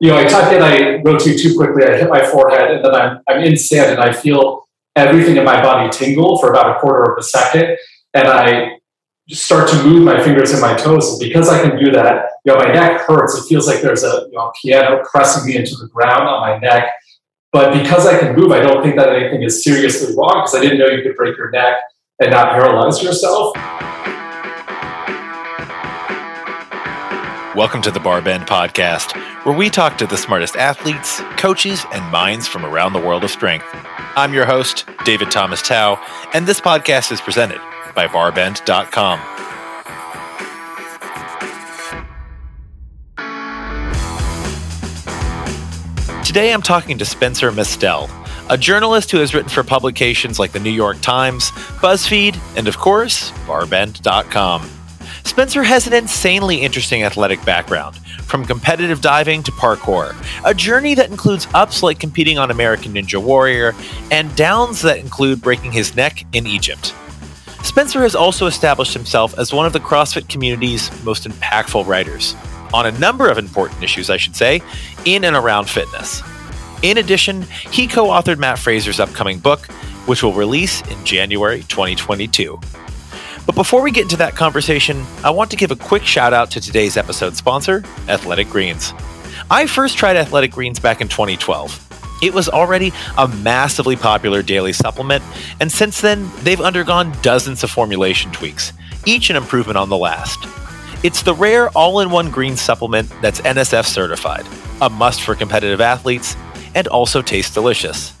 you know, I tuck in, I rotate too quickly, I hit my forehead, and then I'm, I'm in sand and I feel everything in my body tingle for about a quarter of a second. And I start to move my fingers and my toes. And because I can do that, you know, my neck hurts. It feels like there's a you know, piano pressing me into the ground on my neck. But because I can move, I don't think that anything is seriously wrong because I didn't know you could break your neck and not paralyze yourself. Welcome to the Barbend Podcast, where we talk to the smartest athletes, coaches, and minds from around the world of strength. I'm your host, David Thomas Tao, and this podcast is presented by Barbend.com. Today I'm talking to Spencer Mestel, a journalist who has written for publications like the New York Times, BuzzFeed, and of course, Barbend.com. Spencer has an insanely interesting athletic background, from competitive diving to parkour, a journey that includes ups like competing on American Ninja Warrior, and downs that include breaking his neck in Egypt. Spencer has also established himself as one of the CrossFit community's most impactful writers, on a number of important issues, I should say, in and around fitness. In addition, he co authored Matt Fraser's upcoming book, which will release in January 2022. But before we get into that conversation, I want to give a quick shout out to today's episode sponsor, Athletic Greens. I first tried Athletic Greens back in 2012. It was already a massively popular daily supplement, and since then, they've undergone dozens of formulation tweaks, each an improvement on the last. It's the rare all in one green supplement that's NSF certified, a must for competitive athletes, and also tastes delicious.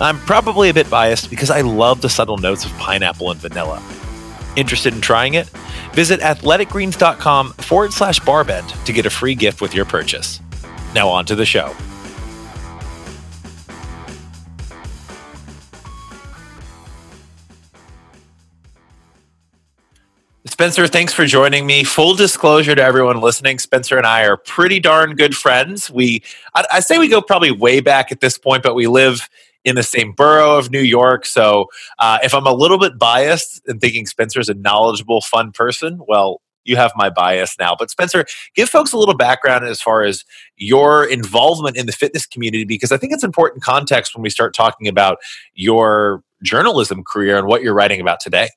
I'm probably a bit biased because I love the subtle notes of pineapple and vanilla. Interested in trying it? Visit athleticgreens.com forward slash barbend to get a free gift with your purchase. Now, on to the show. Spencer, thanks for joining me. Full disclosure to everyone listening, Spencer and I are pretty darn good friends. We, I, I say we go probably way back at this point, but we live in the same borough of New York. So uh, if I'm a little bit biased and thinking Spencer's a knowledgeable, fun person, well, you have my bias now. But Spencer, give folks a little background as far as your involvement in the fitness community, because I think it's important context when we start talking about your journalism career and what you're writing about today.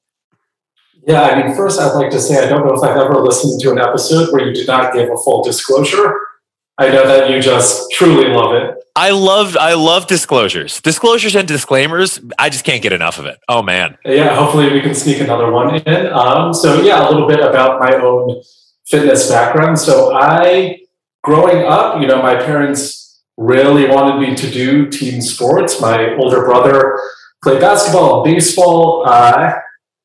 Yeah, I mean, first, I'd like to say I don't know if I've ever listened to an episode where you did not give a full disclosure. I know that you just truly love it. I love I love disclosures. Disclosures and disclaimers. I just can't get enough of it. Oh man. Yeah, hopefully we can sneak another one in. Um, so yeah, a little bit about my own fitness background. So I growing up, you know, my parents really wanted me to do team sports. My older brother played basketball and baseball. Uh,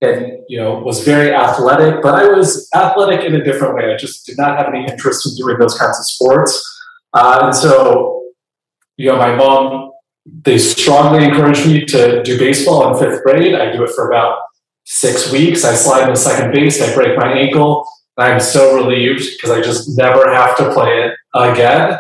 and you know was very athletic but i was athletic in a different way i just did not have any interest in doing those kinds of sports uh, and so you know my mom they strongly encouraged me to do baseball in fifth grade i do it for about six weeks i slide into second base i break my ankle i'm so relieved because i just never have to play it again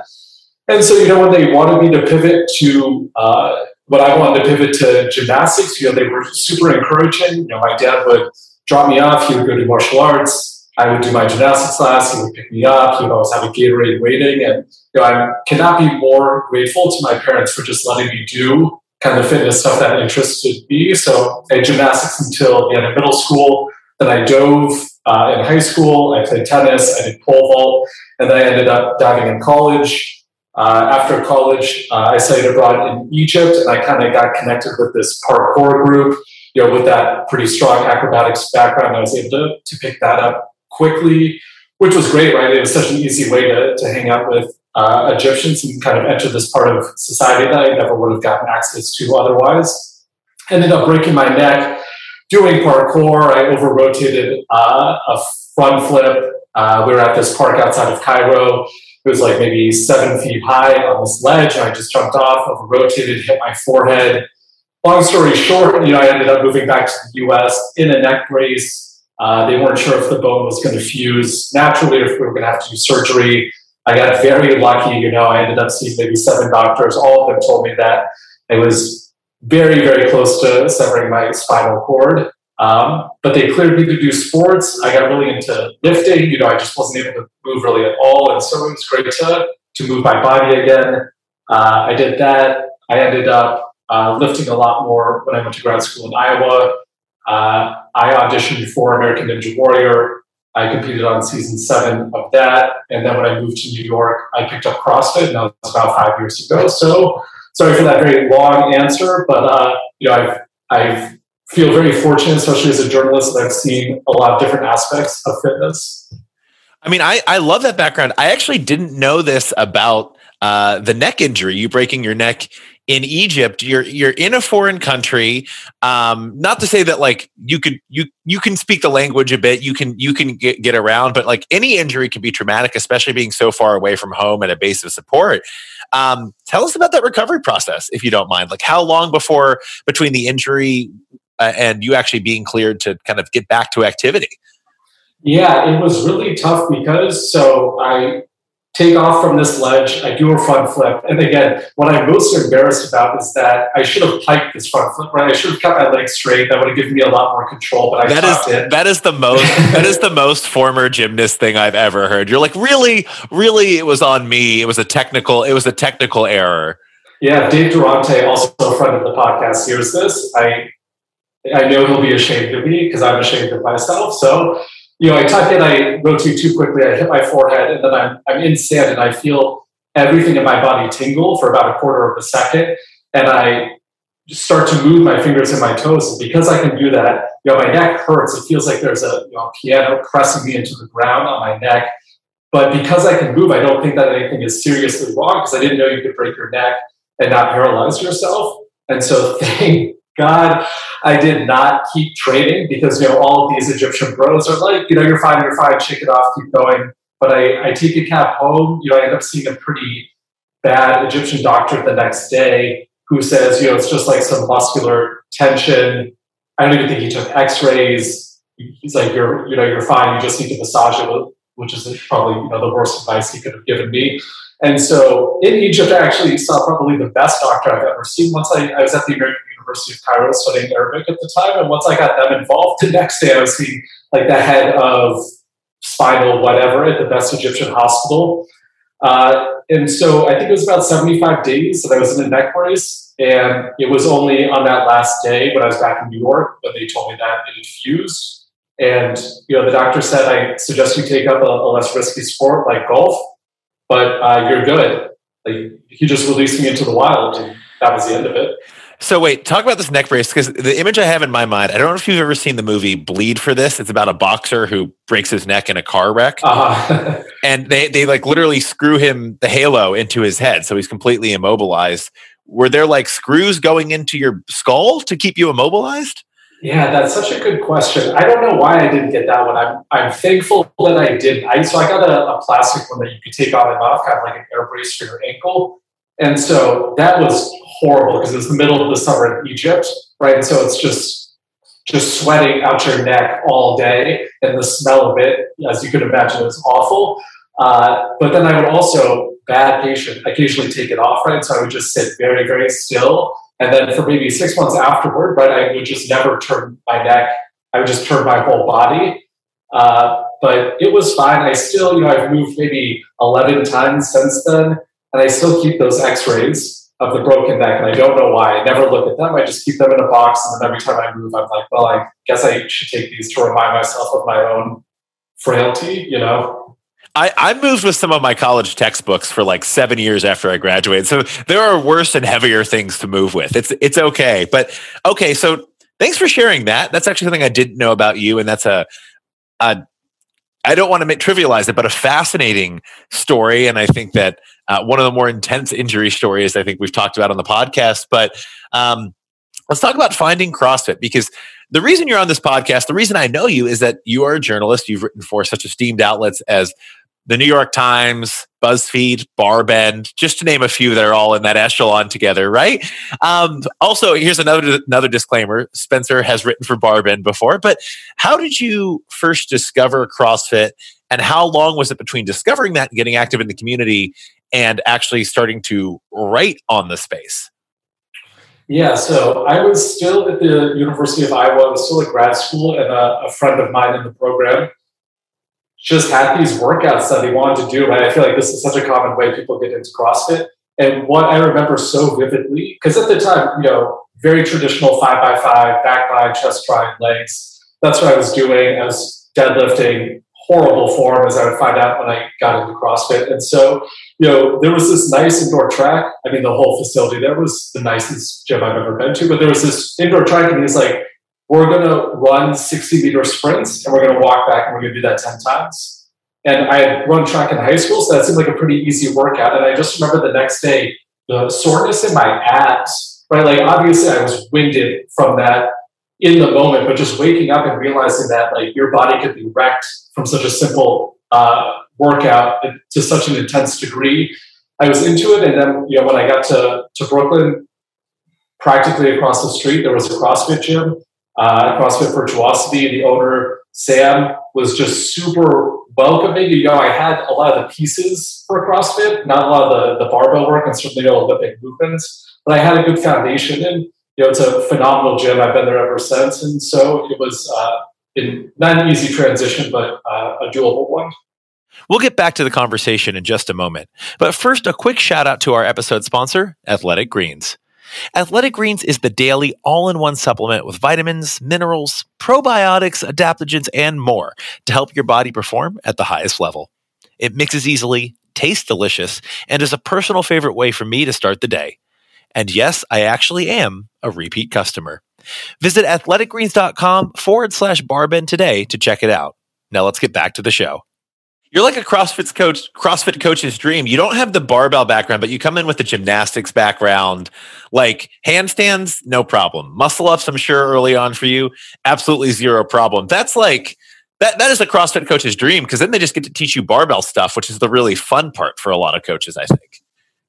and so you know when they wanted me to pivot to uh, but I wanted to pivot to gymnastics. You know, they were super encouraging. You know, my dad would drop me off. He would go to martial arts. I would do my gymnastics class. He would pick me up. He would always have a Gatorade waiting. And you know, I cannot be more grateful to my parents for just letting me do kind of the fitness stuff that interested me. So I gymnastics until the end of middle school. Then I dove uh, in high school. I played tennis. I did pole vault. And then I ended up diving in college. Uh, after college, uh, I studied abroad in Egypt, and I kind of got connected with this parkour group. You know, with that pretty strong acrobatics background, I was able to, to pick that up quickly, which was great, right? It was such an easy way to, to hang out with uh, Egyptians and kind of enter this part of society that I never would have gotten access to otherwise. Ended up breaking my neck doing parkour. I over rotated uh, a front flip. Uh, we were at this park outside of Cairo it was like maybe seven feet high on this ledge. I just jumped off, over rotated, hit my forehead. Long story short, you know, I ended up moving back to the US in a neck brace. Uh, they weren't sure if the bone was going to fuse naturally or if we were going to have to do surgery. I got very lucky, you know, I ended up seeing maybe seven doctors. All of them told me that it was very, very close to severing my spinal cord. Um, but they cleared me to do sports. I got really into lifting. You know, I just wasn't able to move really at all. And so it was great to to move my body again. Uh, I did that. I ended up uh, lifting a lot more when I went to grad school in Iowa. Uh, I auditioned for American Ninja Warrior. I competed on season seven of that. And then when I moved to New York, I picked up CrossFit, and that was about five years ago. So sorry for that very long answer, but uh, you know, I've I've feel very fortunate, especially as a journalist, that I've seen a lot of different aspects of fitness. I mean, I, I love that background. I actually didn't know this about uh, the neck injury, you breaking your neck in Egypt. You're you're in a foreign country. Um, not to say that like you could you you can speak the language a bit, you can you can get, get around, but like any injury can be traumatic, especially being so far away from home and a base of support. Um, tell us about that recovery process, if you don't mind. Like how long before between the injury uh, and you actually being cleared to kind of get back to activity? Yeah, it was really tough because so I take off from this ledge, I do a front flip. And again, what I'm most embarrassed about is that I should have piked this front flip, right? I should have kept my legs straight. That would have given me a lot more control, but I that is, it. That is the most that is the most former gymnast thing I've ever heard. You're like, really, really, it was on me. It was a technical, it was a technical error. Yeah, Dave Durante, also a friend of the podcast, hears this. I I know he'll be ashamed of me because I'm ashamed of myself. So, you know, I tuck in, I rotate too quickly, I hit my forehead, and then I'm, I'm in sand and I feel everything in my body tingle for about a quarter of a second. And I start to move my fingers and my toes. And because I can do that, you know, my neck hurts. It feels like there's a you know, piano pressing me into the ground on my neck. But because I can move, I don't think that anything is seriously wrong because I didn't know you could break your neck and not paralyze yourself. And so, thank God, I did not keep training because you know all of these Egyptian bros are like, you know, you're fine, you're fine, shake it off, keep going. But I, I take a cab home. You know, I end up seeing a pretty bad Egyptian doctor the next day who says, you know, it's just like some muscular tension. I don't even think he took X-rays. He's like, you're, you know, you're fine. You just need to massage it, which is probably you know the worst advice he could have given me. And so in Egypt, I actually saw probably the best doctor I've ever seen. Once I, I was at the American University of Cairo studying Arabic at the time. And once I got them involved, the next day I was seeing like the head of spinal whatever at the best Egyptian hospital. Uh, and so I think it was about 75 days that I was in a neck brace. And it was only on that last day when I was back in New York when they told me that it had fused. And you know, the doctor said, "I suggest you take up a, a less risky sport like golf, but uh, you're good." Like he just released me into the wild, and that was the end of it. So wait, talk about this neck brace because the image I have in my mind, I don't know if you've ever seen the movie Bleed for this. It's about a boxer who breaks his neck in a car wreck, uh-huh. and they they like literally screw him the halo into his head, so he's completely immobilized. Were there like screws going into your skull to keep you immobilized? Yeah, that's such a good question. I don't know why I didn't get that one. I'm I'm thankful that I did. I so I got a, a plastic one that you could take on and off, kind of like an air brace for your ankle. And so that was horrible because it's the middle of the summer in Egypt, right? So it's just just sweating out your neck all day, and the smell of it, as you can imagine, is awful. Uh, but then I would also, bad patient, occasionally take it off, right? So I would just sit very, very still. And then for maybe six months afterward, right, I would just never turn my neck. I would just turn my whole body. Uh, but it was fine. I still, you know, I've moved maybe 11 times since then, and I still keep those x rays of the broken neck, and I don't know why. I never look at them. I just keep them in a box, and then every time I move, I'm like, well, I guess I should take these to remind myself of my own frailty, you know? I, I moved with some of my college textbooks for like seven years after I graduated. So there are worse and heavier things to move with. It's it's okay. But okay, so thanks for sharing that. That's actually something I didn't know about you, and that's a, a I don't want to trivialize it, but a fascinating story. And I think that uh, one of the more intense injury stories I think we've talked about on the podcast. But um, let's talk about finding CrossFit because the reason you're on this podcast, the reason I know you is that you are a journalist. You've written for such esteemed outlets as the New York Times, BuzzFeed, Barbend, just to name a few that are all in that echelon together, right? Um, also, here's another another disclaimer: Spencer has written for Barbend before, but how did you first discover CrossFit, and how long was it between discovering that and getting active in the community, and actually starting to write on the space? Yeah, so I was still at the University of Iowa. I was still at grad school, and a, a friend of mine in the program just had these workouts that he wanted to do. Right? I feel like this is such a common way people get into CrossFit. And what I remember so vividly, because at the time, you know, very traditional five by five, back bi, chest tri, legs. That's what I was doing. I was deadlifting, horrible form, as I would find out when I got into CrossFit. And so, you know, there was this nice indoor track. I mean, the whole facility there was the nicest gym I've ever been to, but there was this indoor track, and he's like, we're going to run 60 meter sprints and we're going to walk back and we're going to do that 10 times. And I had run track in high school, so that seemed like a pretty easy workout. And I just remember the next day, the soreness in my abs, right? Like, obviously, I was winded from that in the moment, but just waking up and realizing that, like, your body could be wrecked from such a simple uh, workout to such an intense degree. I was into it. And then, you know, when I got to, to Brooklyn, practically across the street, there was a CrossFit gym uh, CrossFit Virtuosity. The owner, Sam, was just super welcoming. You know, I had a lot of the pieces for CrossFit, not a lot of the, the barbell work and certainly no Olympic movements, but I had a good foundation and you know, it's a phenomenal gym. I've been there ever since. And so it was uh, in, not an easy transition, but uh, a doable one. We'll get back to the conversation in just a moment. But first, a quick shout out to our episode sponsor, Athletic Greens. Athletic Greens is the daily all in one supplement with vitamins, minerals, probiotics, adaptogens, and more to help your body perform at the highest level. It mixes easily, tastes delicious, and is a personal favorite way for me to start the day. And yes, I actually am a repeat customer. Visit athleticgreens.com forward slash barbend today to check it out. Now let's get back to the show. You're like a CrossFit coach, CrossFit coach's dream. You don't have the barbell background, but you come in with the gymnastics background. Like handstands, no problem. Muscle ups, I'm sure early on for you, absolutely zero problem. That's like that that is a CrossFit coach's dream because then they just get to teach you barbell stuff, which is the really fun part for a lot of coaches, I think.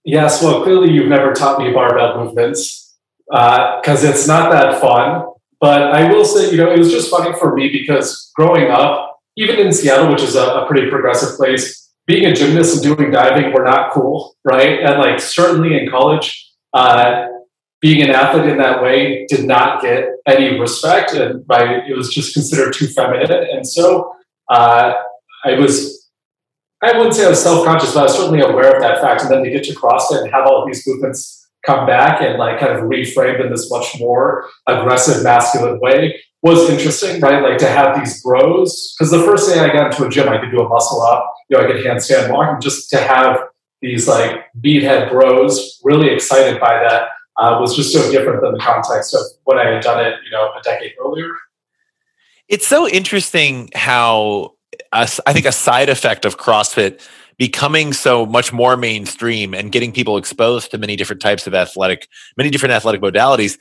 Yes, well, clearly you've never taught me barbell movements because uh, it's not that fun. But I will say, you know, it was just funny for me because growing up, even in Seattle, which is a, a, pretty progressive place, being a gymnast and doing diving were not cool, right? And like certainly in college, uh, being an athlete in that way did not get any respect, and right, it was just considered too feminine. And so uh, I was. I wouldn't say I was self-conscious, but I was certainly aware of that fact. And then to get to CrossFit and have all these movements come back and like kind of reframed in this much more aggressive masculine way was interesting, right? Like to have these bros, because the first day I got into a gym, I could do a muscle up, you know, I could handstand walk, and just to have these like beathead bros really excited by that uh, was just so different than the context of when I had done it, you know, a decade earlier. It's so interesting how I think a side effect of CrossFit becoming so much more mainstream and getting people exposed to many different types of athletic, many different athletic modalities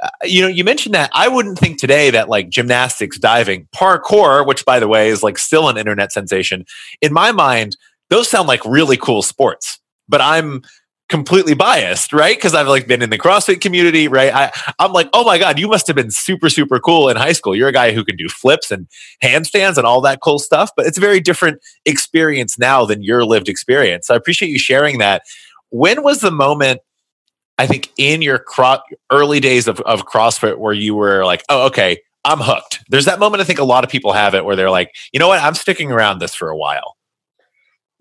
uh, you know, you mentioned that. I wouldn't think today that like gymnastics, diving, parkour, which by the way is like still an internet sensation, in my mind, those sound like really cool sports. But I'm completely biased, right? Because I've like been in the CrossFit community, right? I, I'm like, oh my God, you must have been super, super cool in high school. You're a guy who can do flips and handstands and all that cool stuff, but it's a very different experience now than your lived experience. So I appreciate you sharing that. When was the moment I think in your cro- early days of, of CrossFit where you were like, oh, okay, I'm hooked. There's that moment I think a lot of people have it where they're like, you know what, I'm sticking around this for a while.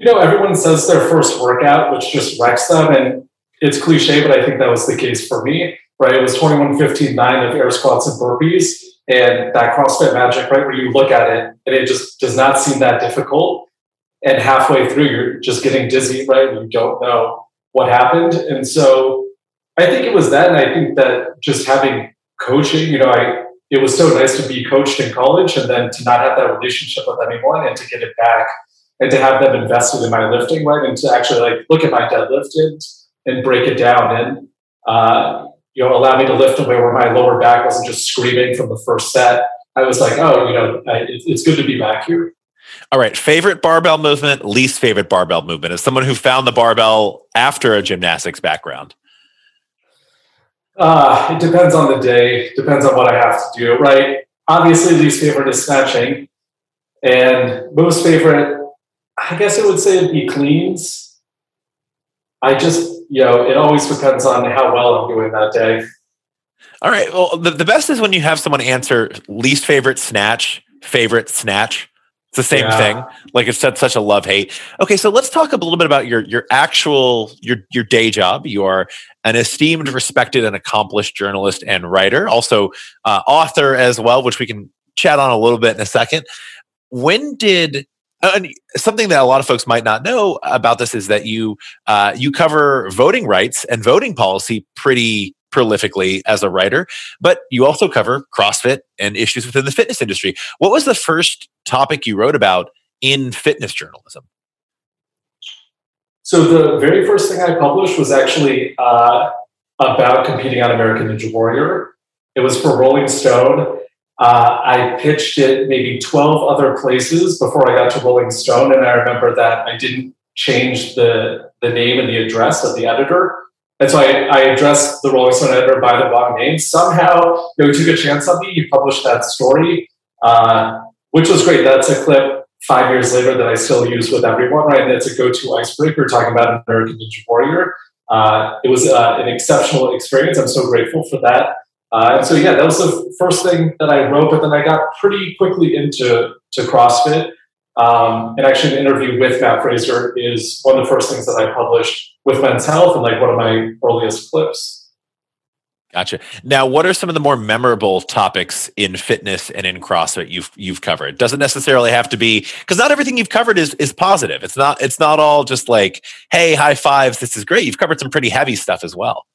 You know, everyone says their first workout, which just wrecks them. And it's cliche, but I think that was the case for me, right? It was 21 15 9 of air squats and burpees. And that CrossFit magic, right, where you look at it and it just does not seem that difficult. And halfway through, you're just getting dizzy, right? You don't know what happened. And so I think it was that, and I think that just having coaching, you know, I it was so nice to be coached in college, and then to not have that relationship with anyone, and to get it back, and to have them invested in my lifting, right, and to actually like look at my deadlift and, and break it down, and uh, you know, allow me to lift away where my lower back wasn't just screaming from the first set. I was like, oh, you know, I, it's good to be back here. All right. Favorite barbell movement, least favorite barbell movement. As someone who found the barbell after a gymnastics background. Uh, it depends on the day, depends on what I have to do, right? Obviously, least favorite is snatching. And most favorite, I guess it would say it'd be cleans. I just, you know, it always depends on how well I'm doing that day. All right. Well, the, the best is when you have someone answer least favorite snatch, favorite snatch. It's the same yeah. thing. Like it's said such a love hate. Okay, so let's talk a little bit about your your actual your your day job. You are an esteemed, respected, and accomplished journalist and writer, also uh, author as well, which we can chat on a little bit in a second. When did uh, something that a lot of folks might not know about this is that you uh, you cover voting rights and voting policy pretty prolifically as a writer, but you also cover CrossFit and issues within the fitness industry. What was the first topic you wrote about in fitness journalism? So the very first thing I published was actually uh, about competing on American Ninja Warrior. It was for Rolling Stone. Uh, I pitched it maybe 12 other places before I got to Rolling Stone. And I remember that I didn't change the, the name and the address of the editor. And so I, I, addressed the Rolling Stone editor by the wrong name. Somehow, you know, he took a chance on me. He published that story, uh, which was great. That's a clip five years later that I still use with everyone, right? And it's a go-to icebreaker talking about an American Ninja Warrior. Uh, it was uh, an exceptional experience. I'm so grateful for that. Uh, and so, yeah, that was the first thing that I wrote, but then I got pretty quickly into to CrossFit. Um, and actually, an interview with Matt Fraser is one of the first things that I published with Men's Health and like one of my earliest clips. Gotcha. Now, what are some of the more memorable topics in fitness and in CrossFit you've you've covered? Doesn't necessarily have to be because not everything you've covered is is positive. It's not it's not all just like, hey, high fives, this is great. You've covered some pretty heavy stuff as well.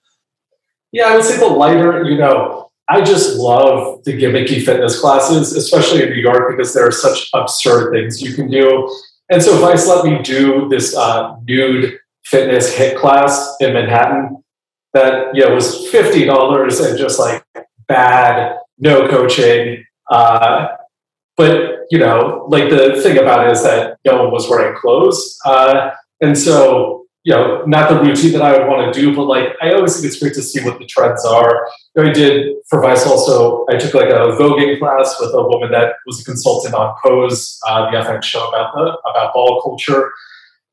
Yeah, I would say the lighter, you know, I just love the gimmicky fitness classes, especially in New York, because there are such absurd things you can do. And so Vice let me do this uh, nude fitness HIIT class in Manhattan that you know was fifty dollars and just like bad, no coaching. Uh, but you know, like the thing about it is that no one was wearing clothes, uh, and so you know, not the routine that I would want to do, but like I always think it's great to see what the trends are. You know, I did for Vice also. I took like a voguing class with a woman that was a consultant on Pose, uh, the FX show about the about ball culture.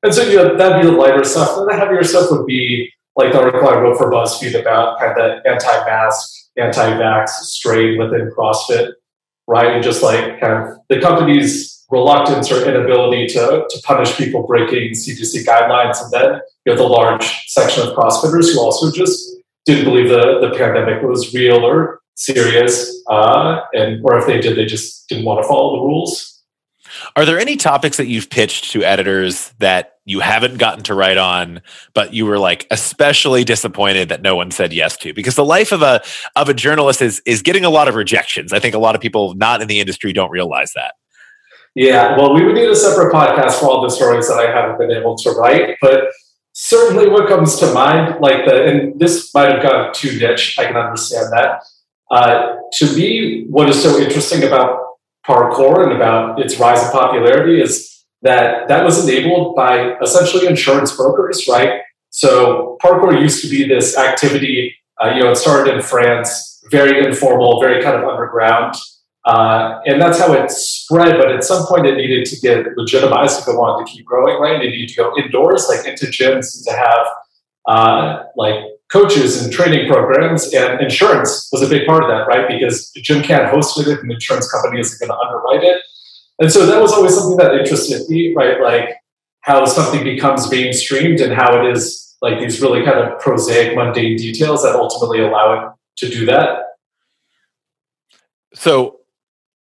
And so you know, that'd be the lighter stuff. And the heavier stuff would be like the article I wrote for BuzzFeed about kind of the anti-mask, anti-vax strain within CrossFit, right? And just like kind of the company's reluctance or inability to, to punish people breaking CDC guidelines. And then you have the large section of CrossFitters who also just didn't believe the, the pandemic was real or serious. Uh, and or if they did, they just didn't want to follow the rules. Are there any topics that you've pitched to editors that you haven't gotten to write on, but you were like especially disappointed that no one said yes to? Because the life of a of a journalist is is getting a lot of rejections. I think a lot of people not in the industry don't realize that. Yeah, well, we would need a separate podcast for all the stories that I haven't been able to write, but certainly what comes to mind, like the, and this might have gone too niche, I can understand that. Uh, to me, what is so interesting about parkour and about its rise in popularity is that that was enabled by essentially insurance brokers, right? So parkour used to be this activity, uh, you know, it started in France, very informal, very kind of underground. Uh, and that's how it spread. But at some point, it needed to get legitimized if it wanted to keep growing, right? It needed to go indoors, like into gyms, and to have uh, like coaches and training programs. And insurance was a big part of that, right? Because the gym can't host it, and the insurance company isn't going to underwrite it. And so that was always something that interested me, right? Like how something becomes mainstreamed and how it is like these really kind of prosaic, mundane details that ultimately allow it to do that. So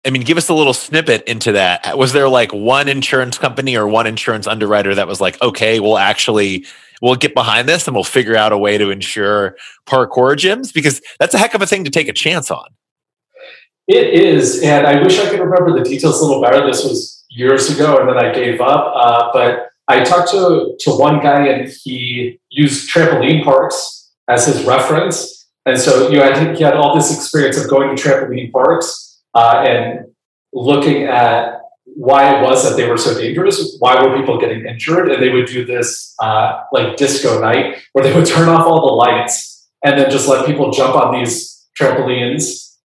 I mean, give us a little snippet into that. Was there like one insurance company or one insurance underwriter that was like, okay, we'll actually we'll get behind this and we'll figure out a way to insure parkour gyms because that's a heck of a thing to take a chance on. It is, and I wish I could remember the details a little better. This was years ago, and then I gave up. Uh, but I talked to to one guy, and he used trampoline parks as his reference, and so you know, I think he had all this experience of going to trampoline parks uh, and looking at why it was that they were so dangerous. Why were people getting injured? And they would do this uh, like disco night where they would turn off all the lights and then just let people jump on these trampolines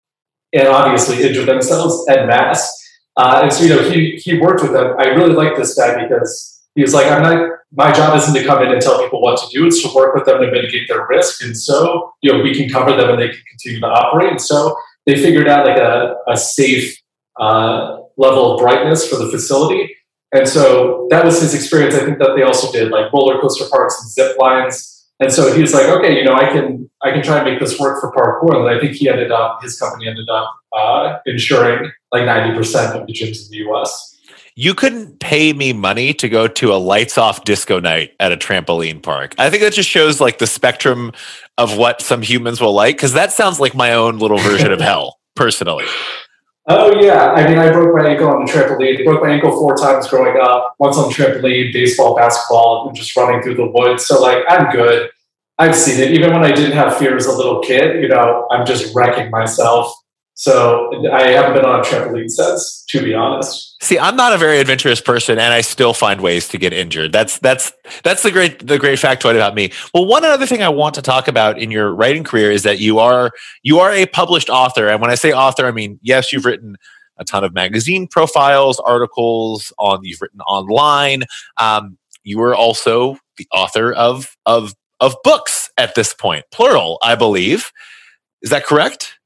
and obviously injure themselves en masse. Uh, and so, you know, he, he worked with them. I really like this guy because he was like, I'm not, my job isn't to come in and tell people what to do. It's to work with them to mitigate their risk. And so, you know, we can cover them and they can continue to operate. And so they figured out like a, a safe uh, level of brightness for the facility. And so that was his experience. I think that they also did like roller coaster parks and zip lines. And so he was like, okay, you know, I can I can try and make this work for parkour. And I think he ended up, his company ended up uh, insuring like ninety percent of the gyms in the U.S. You couldn't pay me money to go to a lights off disco night at a trampoline park. I think that just shows like the spectrum of what some humans will like because that sounds like my own little version of hell, personally. Oh yeah, I mean, I broke my ankle on the trampoline. I broke my ankle four times growing up. Once on trampoline, baseball, basketball, and just running through the woods. So like, I'm good. I've seen it. Even when I didn't have fear as a little kid, you know, I'm just wrecking myself. So I haven't been on a trampoline since, to be honest. See, I'm not a very adventurous person, and I still find ways to get injured. That's that's that's the great the great factoid about me. Well, one other thing I want to talk about in your writing career is that you are you are a published author, and when I say author, I mean yes, you've written a ton of magazine profiles, articles on you've written online. Um, you were also the author of of of books at this point, plural, I believe. Is that correct?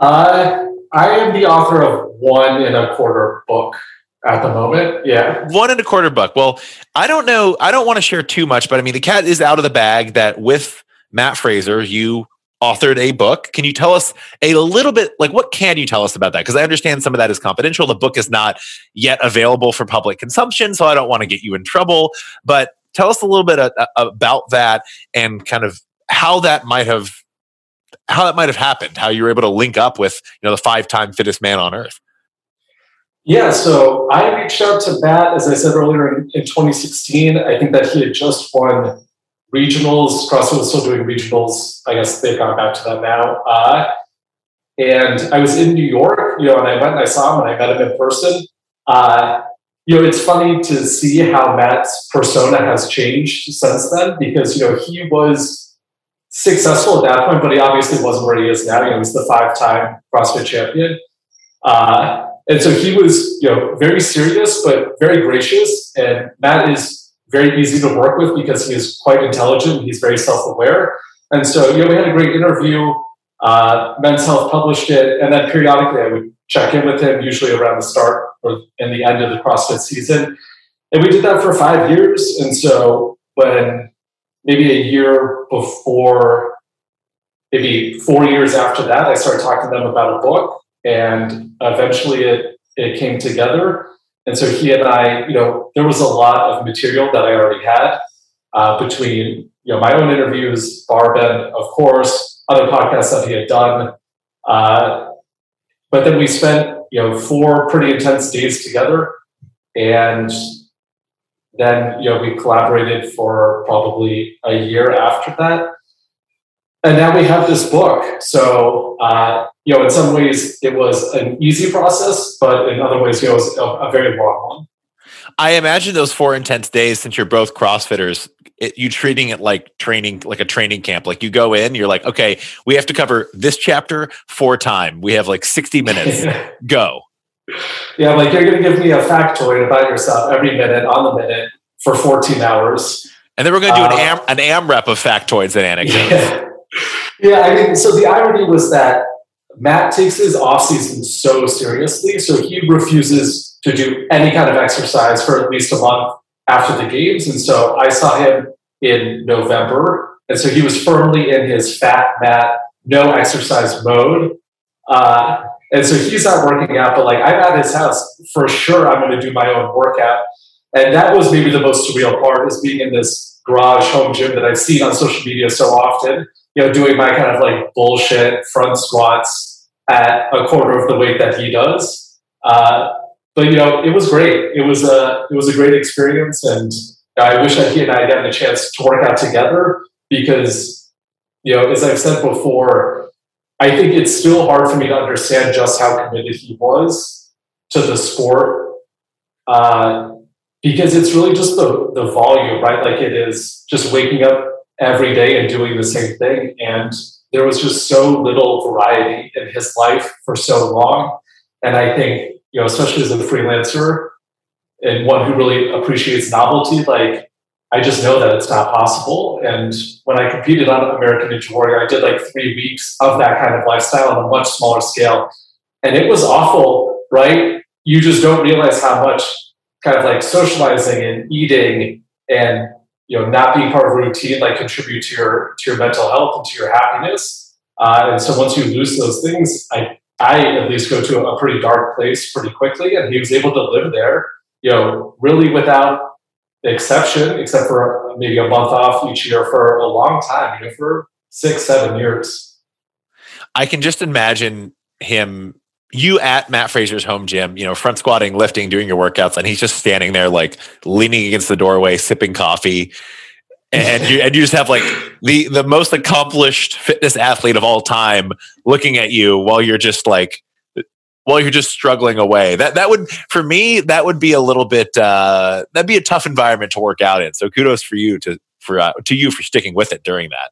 Uh, I am the author of one and a quarter book at the moment. Yeah. One and a quarter book. Well, I don't know. I don't want to share too much, but I mean, the cat is out of the bag that with Matt Fraser, you authored a book. Can you tell us a little bit, like, what can you tell us about that? Because I understand some of that is confidential. The book is not yet available for public consumption, so I don't want to get you in trouble. But tell us a little bit about that and kind of how that might have how that might have happened, how you were able to link up with you know the five time fittest man on earth. Yeah, so I reached out to Matt, as I said earlier, in, in 2016. I think that he had just won regionals. CrossFit was still doing regionals. I guess they've gone back to that now. Uh, and I was in New York, you know, and I went and I saw him and I met him in person. Uh, you know, it's funny to see how Matt's persona has changed since then because, you know, he was successful at that point, but he obviously wasn't where he is now. You know, he's the five-time CrossFit champion. Uh, and so he was, you know, very serious, but very gracious. And Matt is very easy to work with because he is quite intelligent. He's very self-aware. And so, you know, we had a great interview. Uh, Men's Health published it. And then periodically I would check in with him, usually around the start or in the end of the CrossFit season. And we did that for five years. And so when maybe a year before, maybe four years after that, I started talking to them about a book, and eventually it it came together. And so he and I, you know, there was a lot of material that I already had uh, between you know my own interviews, Barbend, of course, other podcasts that he had done. Uh, but then we spent you know four pretty intense days together, and then you know we collaborated for probably a year after that. And now we have this book. So uh, you know in some ways it was an easy process but in other ways you know, it was a, a very long one. I imagine those four intense days since you're both crossfitters it, you treating it like training like a training camp. Like you go in you're like okay we have to cover this chapter four time. We have like 60 minutes. Go yeah, like you're going to give me a factoid about yourself every minute on the minute for 14 hours. And then we're going to do an, uh, am, an AMRAP of factoids and anecdotes. Yeah. yeah, I mean, so the irony was that Matt takes his off season so seriously, so he refuses to do any kind of exercise for at least a month after the games. And so I saw him in November, and so he was firmly in his fat Matt, no exercise mode. Uh, and so he's not working out, but like I'm at his house for sure. I'm going to do my own workout, and that was maybe the most surreal part is being in this garage home gym that I've seen on social media so often. You know, doing my kind of like bullshit front squats at a quarter of the weight that he does. Uh, but you know, it was great. It was a it was a great experience, and I wish that he and I had gotten a chance to work out together because you know, as I've said before, I think it's still hard for me to understand just how committed he was to the sport uh, because it's really just the, the volume, right? Like it is just waking up every day and doing the same thing. And there was just so little variety in his life for so long. And I think, you know, especially as a freelancer and one who really appreciates novelty, like I just know that it's not possible. And when I competed on American Ninja Warrior, I did like three weeks of that kind of lifestyle on a much smaller scale. And it was awful, right? you just don't realize how much kind of like socializing and eating and you know not being part of a routine like contribute to your to your mental health and to your happiness. Uh, and so once you lose those things, I I at least go to a pretty dark place pretty quickly. And he was able to live there, you know, really without exception, except for maybe a month off each year for a long time, you know, for six, seven years. I can just imagine him you at Matt Fraser's home gym, you know, front squatting, lifting, doing your workouts, and he's just standing there like leaning against the doorway, sipping coffee. And you and you just have like the the most accomplished fitness athlete of all time looking at you while you're just like while you're just struggling away. That that would for me that would be a little bit uh that'd be a tough environment to work out in. So kudos for you to for uh, to you for sticking with it during that.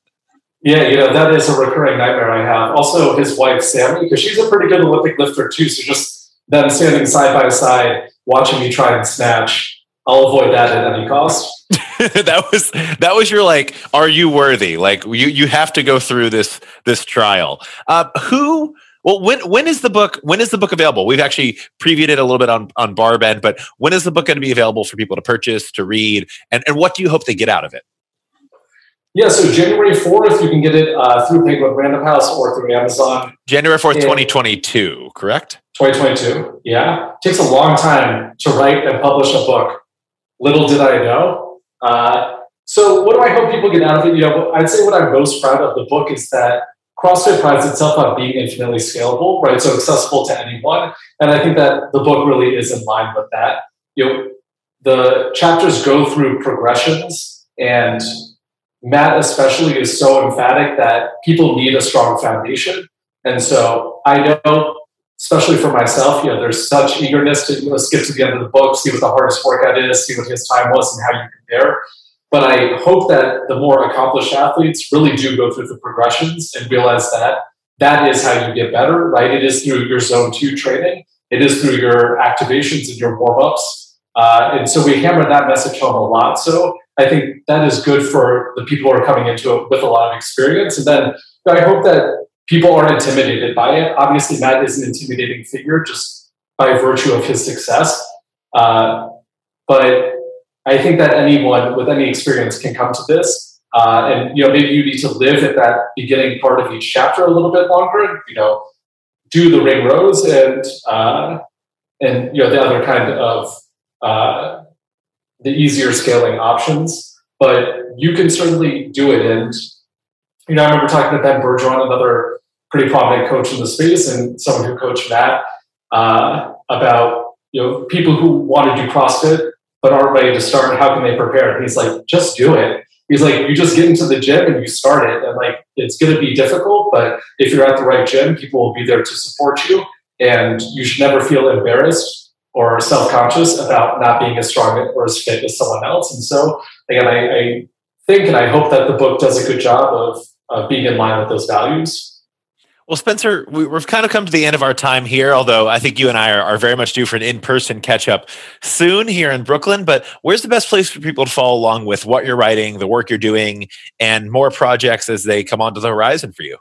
Yeah, you know, that is a recurring nightmare I have. Also, his wife, Sammy, because she's a pretty good Olympic lifter too. So just them standing side by side, watching me try and snatch, I'll avoid that at any cost. that was that was your like, are you worthy? Like you you have to go through this this trial. Uh, who well, when when is the book? When is the book available? We've actually previewed it a little bit on on Barbend, but when is the book going to be available for people to purchase, to read, and and what do you hope they get out of it? Yeah, so January 4th, you can get it uh, through Penguin Random House or through Amazon. January 4th, 2022, correct? 2022, yeah. It takes a long time to write and publish a book. Little did I know. Uh, so, what do I hope people get out of it? You know, I'd say what I'm most proud of the book is that CrossFit prides itself on being infinitely scalable, right? So accessible to anyone. And I think that the book really is in line with that. You know, the chapters go through progressions and Matt especially is so emphatic that people need a strong foundation. And so I know, especially for myself, you know, there's such eagerness to you know, skip to the end of the book, see what the hardest workout is, see what his time was, and how you compare. But I hope that the more accomplished athletes really do go through the progressions and realize that that is how you get better, right? It is through your zone two training, it is through your activations and your warm ups. Uh, and so we hammer that message home a lot. So I think that is good for the people who are coming into it with a lot of experience. And then I hope that people aren't intimidated by it. Obviously, Matt is an intimidating figure just by virtue of his success. Uh, but I think that anyone with any experience can come to this. Uh, and you know, maybe you need to live at that beginning part of each chapter a little bit longer. You know, do the ring rows and uh, and you know the other kind of uh, the easier scaling options, but you can certainly do it. And you know, I remember talking to Ben Bergeron, another pretty prominent coach in the space, and someone who coached Matt uh, about you know people who want to do CrossFit but aren't ready to start. How can they prepare? And he's like, just do it. He's like, you just get into the gym and you start it, and like it's going to be difficult, but if you're at the right gym, people will be there to support you, and you should never feel embarrassed or self-conscious about not being as strong or as fit as someone else. And so again, I, I think and I hope that the book does a good job of, of being in line with those values. Well, Spencer, we've kind of come to the end of our time here, although I think you and I are, are very much due for an in person catch up soon here in Brooklyn. But where's the best place for people to follow along with what you're writing, the work you're doing, and more projects as they come onto the horizon for you?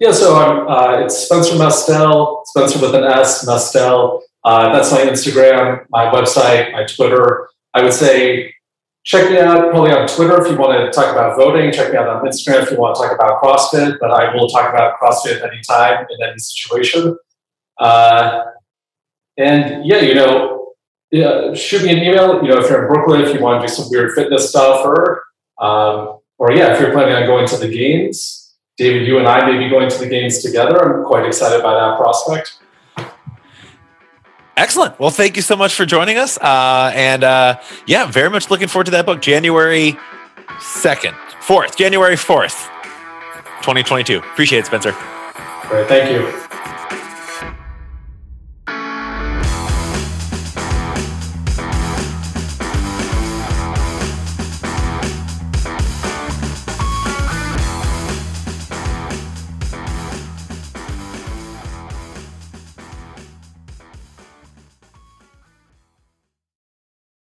Yeah, so uh, it's Spencer Mestel, Spencer with an S, Mestel uh, that's my Instagram, my website, my Twitter. I would say check me out probably on Twitter if you want to talk about voting. Check me out on Instagram if you want to talk about CrossFit, but I will talk about CrossFit anytime in any situation. Uh, and yeah, you know, yeah, shoot me an email. You know, if you're in Brooklyn, if you want to do some weird fitness stuff, or um, or yeah, if you're planning on going to the games, David, you and I may be going to the games together. I'm quite excited by that prospect. Excellent. Well, thank you so much for joining us. Uh, and uh, yeah, very much looking forward to that book, January 2nd, 4th, January 4th, 2022. Appreciate it, Spencer. All right. Thank you.